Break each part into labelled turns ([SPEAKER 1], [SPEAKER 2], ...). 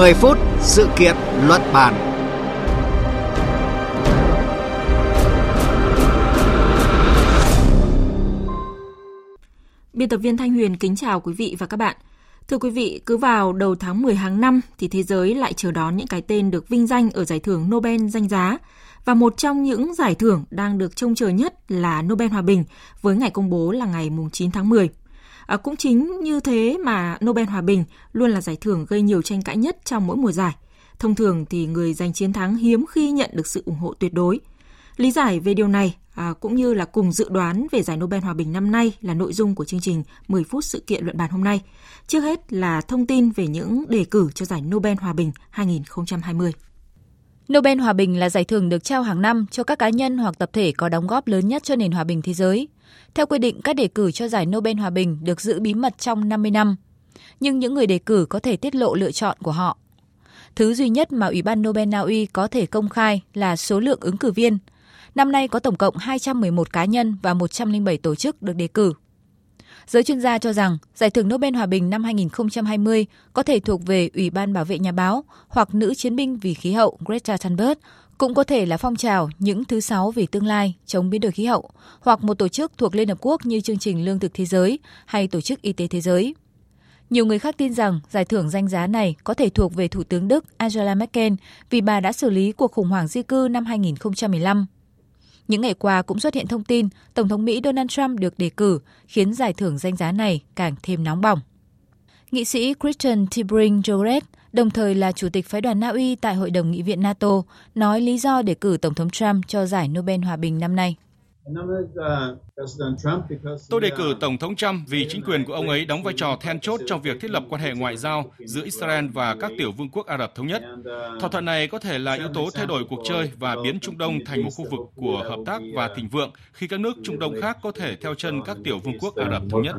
[SPEAKER 1] 10 phút sự kiện luận bàn.
[SPEAKER 2] Biên tập viên Thanh Huyền kính chào quý vị và các bạn. Thưa quý vị, cứ vào đầu tháng 10 hàng năm thì thế giới lại chờ đón những cái tên được vinh danh ở giải thưởng Nobel danh giá. Và một trong những giải thưởng đang được trông chờ nhất là Nobel Hòa Bình với ngày công bố là ngày 9 tháng 10. À, cũng chính như thế mà Nobel Hòa Bình luôn là giải thưởng gây nhiều tranh cãi nhất trong mỗi mùa giải. Thông thường thì người giành chiến thắng hiếm khi nhận được sự ủng hộ tuyệt đối. Lý giải về điều này à, cũng như là cùng dự đoán về giải Nobel Hòa Bình năm nay là nội dung của chương trình 10 phút sự kiện luận bàn hôm nay. Trước hết là thông tin về những đề cử cho giải Nobel Hòa Bình 2020.
[SPEAKER 3] Nobel Hòa Bình là giải thưởng được trao hàng năm cho các cá nhân hoặc tập thể có đóng góp lớn nhất cho nền hòa bình thế giới. Theo quy định, các đề cử cho giải Nobel Hòa Bình được giữ bí mật trong 50 năm. Nhưng những người đề cử có thể tiết lộ lựa chọn của họ. Thứ duy nhất mà Ủy ban Nobel Na Uy có thể công khai là số lượng ứng cử viên. Năm nay có tổng cộng 211 cá nhân và 107 tổ chức được đề cử. Giới chuyên gia cho rằng Giải thưởng Nobel Hòa bình năm 2020 có thể thuộc về Ủy ban Bảo vệ Nhà báo hoặc Nữ chiến binh vì khí hậu Greta Thunberg, cũng có thể là phong trào những thứ sáu vì tương lai chống biến đổi khí hậu, hoặc một tổ chức thuộc Liên Hợp Quốc như Chương trình Lương thực Thế giới hay Tổ chức Y tế Thế giới. Nhiều người khác tin rằng giải thưởng danh giá này có thể thuộc về Thủ tướng Đức Angela Merkel vì bà đã xử lý cuộc khủng hoảng di cư năm 2015 những ngày qua cũng xuất hiện thông tin Tổng thống Mỹ Donald Trump được đề cử, khiến giải thưởng danh giá này càng thêm nóng bỏng. Nghị sĩ Christian Tibring Joret, đồng thời là chủ tịch phái đoàn Na Uy tại Hội đồng Nghị viện NATO, nói lý do đề cử Tổng thống Trump cho giải Nobel Hòa bình năm nay.
[SPEAKER 4] Tôi đề cử Tổng thống Trump vì chính quyền của ông ấy đóng vai trò then chốt trong việc thiết lập quan hệ ngoại giao giữa Israel và các tiểu vương quốc Ả Rập Thống Nhất. Thỏa thuận này có thể là yếu tố thay đổi cuộc chơi và biến Trung Đông thành một khu vực của hợp tác và thịnh vượng khi các nước Trung Đông khác có thể theo chân các tiểu vương quốc Ả Rập Thống Nhất.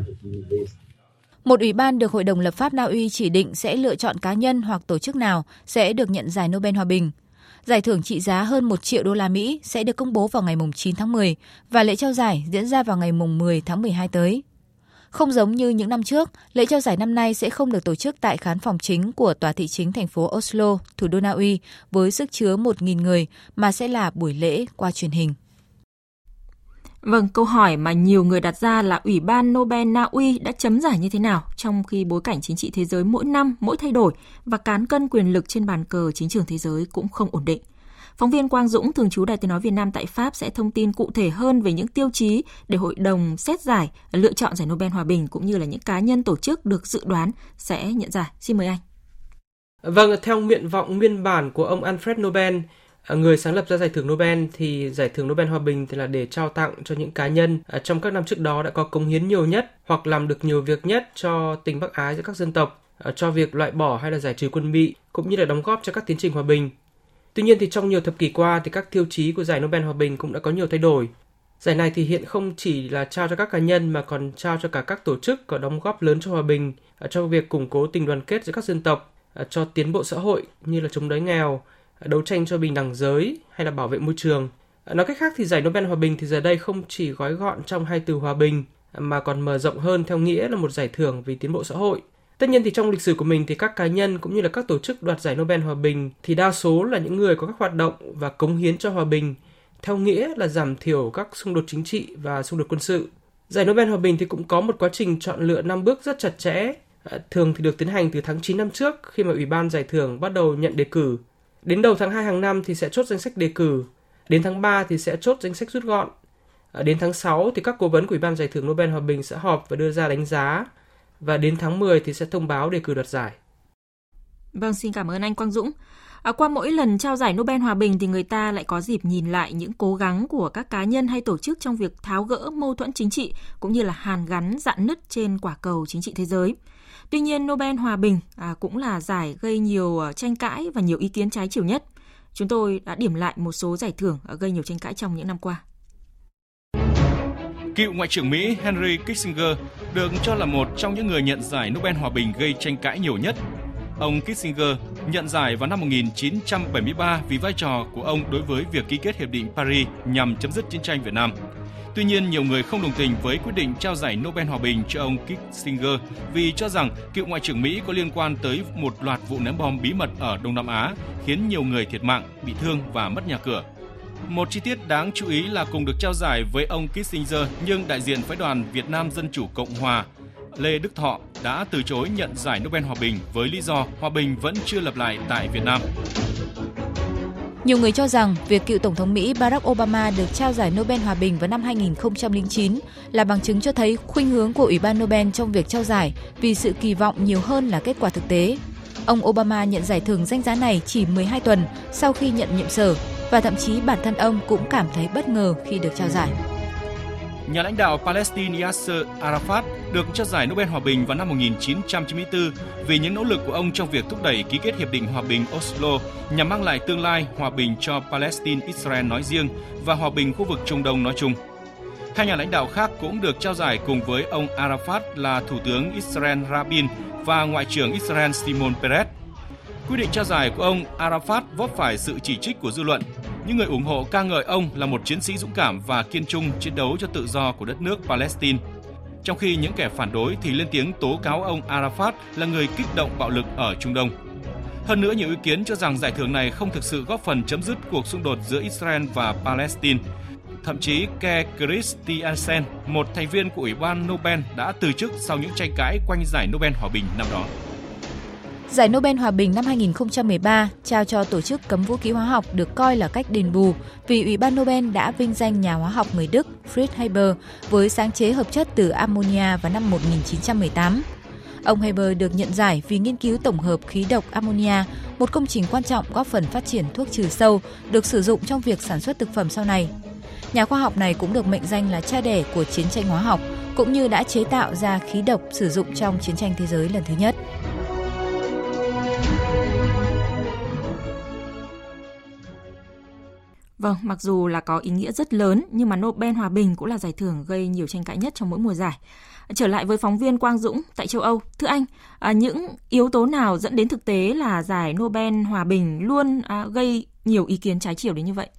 [SPEAKER 3] Một ủy ban được Hội đồng lập pháp Na Uy chỉ định sẽ lựa chọn cá nhân hoặc tổ chức nào sẽ được nhận giải Nobel Hòa bình. Giải thưởng trị giá hơn 1 triệu đô la Mỹ sẽ được công bố vào ngày 9 tháng 10 và lễ trao giải diễn ra vào ngày 10 tháng 12 tới. Không giống như những năm trước, lễ trao giải năm nay sẽ không được tổ chức tại khán phòng chính của tòa thị chính thành phố Oslo, thủ đô Na Uy, với sức chứa 1.000 người, mà sẽ là buổi lễ qua truyền hình.
[SPEAKER 2] Vâng, câu hỏi mà nhiều người đặt ra là Ủy ban Nobel Na Uy đã chấm giải như thế nào trong khi bối cảnh chính trị thế giới mỗi năm mỗi thay đổi và cán cân quyền lực trên bàn cờ chính trường thế giới cũng không ổn định. Phóng viên Quang Dũng, thường trú Đài Tiếng Nói Việt Nam tại Pháp sẽ thông tin cụ thể hơn về những tiêu chí để hội đồng xét giải lựa chọn giải Nobel Hòa bình cũng như là những cá nhân tổ chức được dự đoán sẽ nhận giải. Xin mời anh.
[SPEAKER 5] Vâng, theo nguyện vọng nguyên bản của ông Alfred Nobel, À, người sáng lập ra giải thưởng Nobel thì giải thưởng Nobel hòa bình thì là để trao tặng cho những cá nhân à, trong các năm trước đó đã có cống hiến nhiều nhất hoặc làm được nhiều việc nhất cho tình Bắc Ái giữa các dân tộc, à, cho việc loại bỏ hay là giải trừ quân bị cũng như là đóng góp cho các tiến trình hòa bình. Tuy nhiên thì trong nhiều thập kỷ qua thì các tiêu chí của giải Nobel hòa bình cũng đã có nhiều thay đổi. Giải này thì hiện không chỉ là trao cho các cá nhân mà còn trao cho cả các tổ chức có đóng góp lớn cho hòa bình, cho việc củng cố tình đoàn kết giữa các dân tộc, cho tiến bộ xã hội như là chống đói nghèo, đấu tranh cho bình đẳng giới hay là bảo vệ môi trường. À, nói cách khác thì giải Nobel Hòa bình thì giờ đây không chỉ gói gọn trong hai từ hòa bình mà còn mở rộng hơn theo nghĩa là một giải thưởng vì tiến bộ xã hội. Tất nhiên thì trong lịch sử của mình thì các cá nhân cũng như là các tổ chức đoạt giải Nobel Hòa bình thì đa số là những người có các hoạt động và cống hiến cho hòa bình theo nghĩa là giảm thiểu các xung đột chính trị và xung đột quân sự. Giải Nobel Hòa bình thì cũng có một quá trình chọn lựa năm bước rất chặt chẽ, à, thường thì được tiến hành từ tháng 9 năm trước khi mà Ủy ban giải thưởng bắt đầu nhận đề cử Đến đầu tháng 2 hàng năm thì sẽ chốt danh sách đề cử. Đến tháng 3 thì sẽ chốt danh sách rút gọn. À, đến tháng 6 thì các cố vấn của Ủy ban giải thưởng Nobel Hòa bình sẽ họp và đưa ra đánh giá. Và đến tháng 10 thì sẽ thông báo đề cử đoạt giải.
[SPEAKER 2] Vâng, xin cảm ơn anh Quang Dũng. À, qua mỗi lần trao giải Nobel Hòa bình thì người ta lại có dịp nhìn lại những cố gắng của các cá nhân hay tổ chức trong việc tháo gỡ mâu thuẫn chính trị cũng như là hàn gắn dạn nứt trên quả cầu chính trị thế giới. Tuy nhiên, Nobel Hòa bình à, cũng là giải gây nhiều à, tranh cãi và nhiều ý kiến trái chiều nhất. Chúng tôi đã điểm lại một số giải thưởng à, gây nhiều tranh cãi trong những năm qua.
[SPEAKER 4] Cựu Ngoại trưởng Mỹ Henry Kissinger được cho là một trong những người nhận giải Nobel Hòa bình gây tranh cãi nhiều nhất. Ông Kissinger nhận giải vào năm 1973 vì vai trò của ông đối với việc ký kết Hiệp định Paris nhằm chấm dứt chiến tranh Việt Nam. Tuy nhiên, nhiều người không đồng tình với quyết định trao giải Nobel Hòa bình cho ông Kissinger vì cho rằng cựu Ngoại trưởng Mỹ có liên quan tới một loạt vụ ném bom bí mật ở Đông Nam Á, khiến nhiều người thiệt mạng, bị thương và mất nhà cửa. Một chi tiết đáng chú ý là cùng được trao giải với ông Kissinger, nhưng đại diện phái đoàn Việt Nam Dân Chủ Cộng Hòa Lê Đức Thọ đã từ chối nhận giải Nobel Hòa bình với lý do hòa bình vẫn chưa lập lại tại Việt Nam.
[SPEAKER 3] Nhiều người cho rằng việc cựu Tổng thống Mỹ Barack Obama được trao giải Nobel Hòa bình vào năm 2009 là bằng chứng cho thấy khuynh hướng của Ủy ban Nobel trong việc trao giải vì sự kỳ vọng nhiều hơn là kết quả thực tế. Ông Obama nhận giải thưởng danh giá này chỉ 12 tuần sau khi nhận nhiệm sở và thậm chí bản thân ông cũng cảm thấy bất ngờ khi được trao giải.
[SPEAKER 4] Nhà lãnh đạo Palestine Yasser Arafat được trao giải Nobel Hòa bình vào năm 1994 vì những nỗ lực của ông trong việc thúc đẩy ký kết Hiệp định Hòa bình Oslo nhằm mang lại tương lai hòa bình cho Palestine Israel nói riêng và hòa bình khu vực Trung Đông nói chung. Hai nhà lãnh đạo khác cũng được trao giải cùng với ông Arafat là Thủ tướng Israel Rabin và Ngoại trưởng Israel Simon Peres. Quyết định trao giải của ông Arafat vấp phải sự chỉ trích của dư luận những người ủng hộ ca ngợi ông là một chiến sĩ dũng cảm và kiên trung chiến đấu cho tự do của đất nước Palestine. Trong khi những kẻ phản đối thì lên tiếng tố cáo ông Arafat là người kích động bạo lực ở Trung Đông. Hơn nữa, nhiều ý kiến cho rằng giải thưởng này không thực sự góp phần chấm dứt cuộc xung đột giữa Israel và Palestine. Thậm chí Ke Christiansen, một thành viên của Ủy ban Nobel đã từ chức sau những tranh cãi quanh giải Nobel Hòa bình năm đó.
[SPEAKER 3] Giải Nobel Hòa bình năm 2013 trao cho tổ chức cấm vũ khí hóa học được coi là cách đền bù vì Ủy ban Nobel đã vinh danh nhà hóa học người Đức Fritz Haber với sáng chế hợp chất từ ammonia vào năm 1918. Ông Haber được nhận giải vì nghiên cứu tổng hợp khí độc ammonia, một công trình quan trọng góp phần phát triển thuốc trừ sâu được sử dụng trong việc sản xuất thực phẩm sau này. Nhà khoa học này cũng được mệnh danh là cha đẻ của chiến tranh hóa học, cũng như đã chế tạo ra khí độc sử dụng trong chiến tranh thế giới lần thứ nhất.
[SPEAKER 2] Vâng, mặc dù là có ý nghĩa rất lớn nhưng mà Nobel Hòa bình cũng là giải thưởng gây nhiều tranh cãi nhất trong mỗi mùa giải. Trở lại với phóng viên Quang Dũng tại châu Âu, thưa anh, à, những yếu tố nào dẫn đến thực tế là giải Nobel Hòa bình luôn à, gây nhiều ý kiến trái chiều đến như vậy?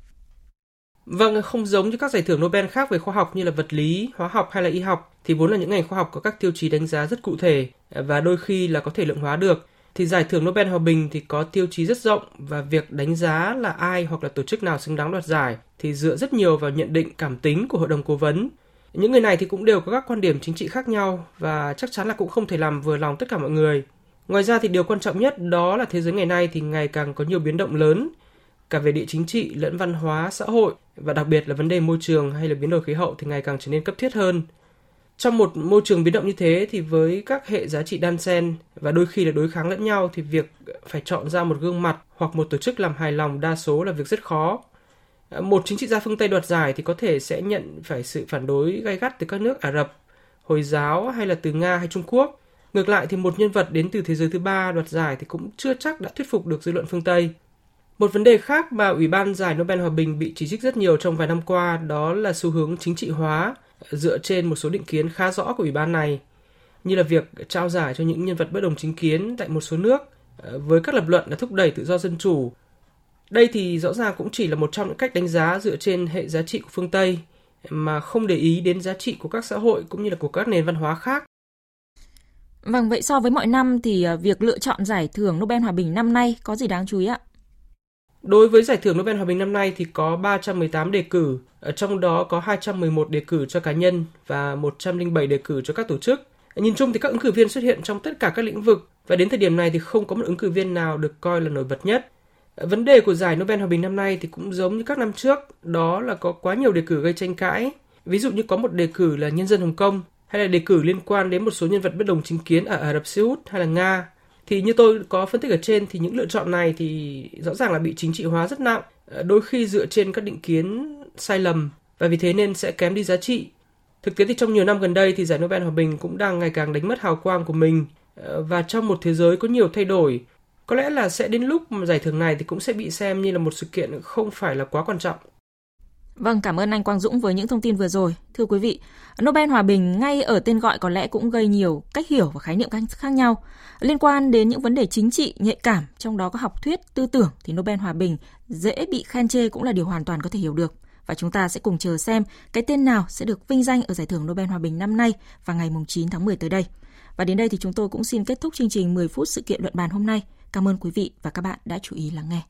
[SPEAKER 5] Vâng, không giống như các giải thưởng Nobel khác về khoa học như là vật lý, hóa học hay là y học thì vốn là những ngành khoa học có các tiêu chí đánh giá rất cụ thể và đôi khi là có thể lượng hóa được thì giải thưởng Nobel Hòa bình thì có tiêu chí rất rộng và việc đánh giá là ai hoặc là tổ chức nào xứng đáng đoạt giải thì dựa rất nhiều vào nhận định cảm tính của hội đồng cố vấn. Những người này thì cũng đều có các quan điểm chính trị khác nhau và chắc chắn là cũng không thể làm vừa lòng tất cả mọi người. Ngoài ra thì điều quan trọng nhất đó là thế giới ngày nay thì ngày càng có nhiều biến động lớn cả về địa chính trị lẫn văn hóa, xã hội và đặc biệt là vấn đề môi trường hay là biến đổi khí hậu thì ngày càng trở nên cấp thiết hơn. Trong một môi trường biến động như thế thì với các hệ giá trị đan xen và đôi khi là đối kháng lẫn nhau thì việc phải chọn ra một gương mặt hoặc một tổ chức làm hài lòng đa số là việc rất khó. Một chính trị gia phương Tây đoạt giải thì có thể sẽ nhận phải sự phản đối gay gắt từ các nước Ả Rập, Hồi giáo hay là từ Nga hay Trung Quốc. Ngược lại thì một nhân vật đến từ thế giới thứ ba đoạt giải thì cũng chưa chắc đã thuyết phục được dư luận phương Tây. Một vấn đề khác mà Ủy ban giải Nobel Hòa bình bị chỉ trích rất nhiều trong vài năm qua đó là xu hướng chính trị hóa dựa trên một số định kiến khá rõ của ủy ban này, như là việc trao giải cho những nhân vật bất đồng chính kiến tại một số nước ờ, với các lập luận là thúc đẩy tự do dân chủ. Đây thì rõ ràng cũng chỉ là một trong những cách đánh giá dựa trên hệ giá trị của phương Tây mà không để ý đến giá trị của các xã hội cũng như là của các nền văn hóa khác.
[SPEAKER 2] Vâng, vậy so với mọi năm thì ờ, việc lựa chọn giải thưởng Nobel Hòa bình năm nay có gì đáng chú ý ạ?
[SPEAKER 5] Đối với giải thưởng Nobel Hòa bình năm nay thì có 318 đề cử, ở trong đó có 211 đề cử cho cá nhân và 107 đề cử cho các tổ chức. Nhìn chung thì các ứng cử viên xuất hiện trong tất cả các lĩnh vực và đến thời điểm này thì không có một ứng cử viên nào được coi là nổi bật nhất. Vấn đề của giải Nobel Hòa bình năm nay thì cũng giống như các năm trước, đó là có quá nhiều đề cử gây tranh cãi. Ví dụ như có một đề cử là nhân dân Hồng Kông, hay là đề cử liên quan đến một số nhân vật bất đồng chính kiến ở Ả Rập Xê Út hay là Nga, thì như tôi có phân tích ở trên thì những lựa chọn này thì rõ ràng là bị chính trị hóa rất nặng, ờ, đôi khi dựa trên các định kiến sai lầm và vì thế nên sẽ kém đi giá trị. Thực tế thì trong nhiều năm gần đây thì giải Nobel Hòa bình cũng đang ngày càng đánh mất hào quang của mình ờ, và trong một thế giới có nhiều thay đổi, có lẽ là sẽ đến lúc mà giải thưởng này thì cũng sẽ bị xem như là một sự kiện không phải là quá quan trọng.
[SPEAKER 2] Vâng, cảm ơn anh Quang Dũng với những thông tin vừa rồi. Thưa quý vị, Nobel Hòa bình ngay ở tên gọi có lẽ cũng gây nhiều cách hiểu và khái niệm khác nhau. Liên quan đến những vấn đề chính trị nhạy cảm, trong đó có học thuyết, tư tưởng thì Nobel Hòa bình dễ bị khen chê cũng là điều hoàn toàn có thể hiểu được. Và chúng ta sẽ cùng chờ xem cái tên nào sẽ được vinh danh ở Giải thưởng Nobel Hòa bình năm nay vào ngày 9 tháng 10 tới đây. Và đến đây thì chúng tôi cũng xin kết thúc chương trình 10 phút sự kiện luận bàn hôm nay. Cảm ơn quý vị và các bạn đã chú ý lắng nghe.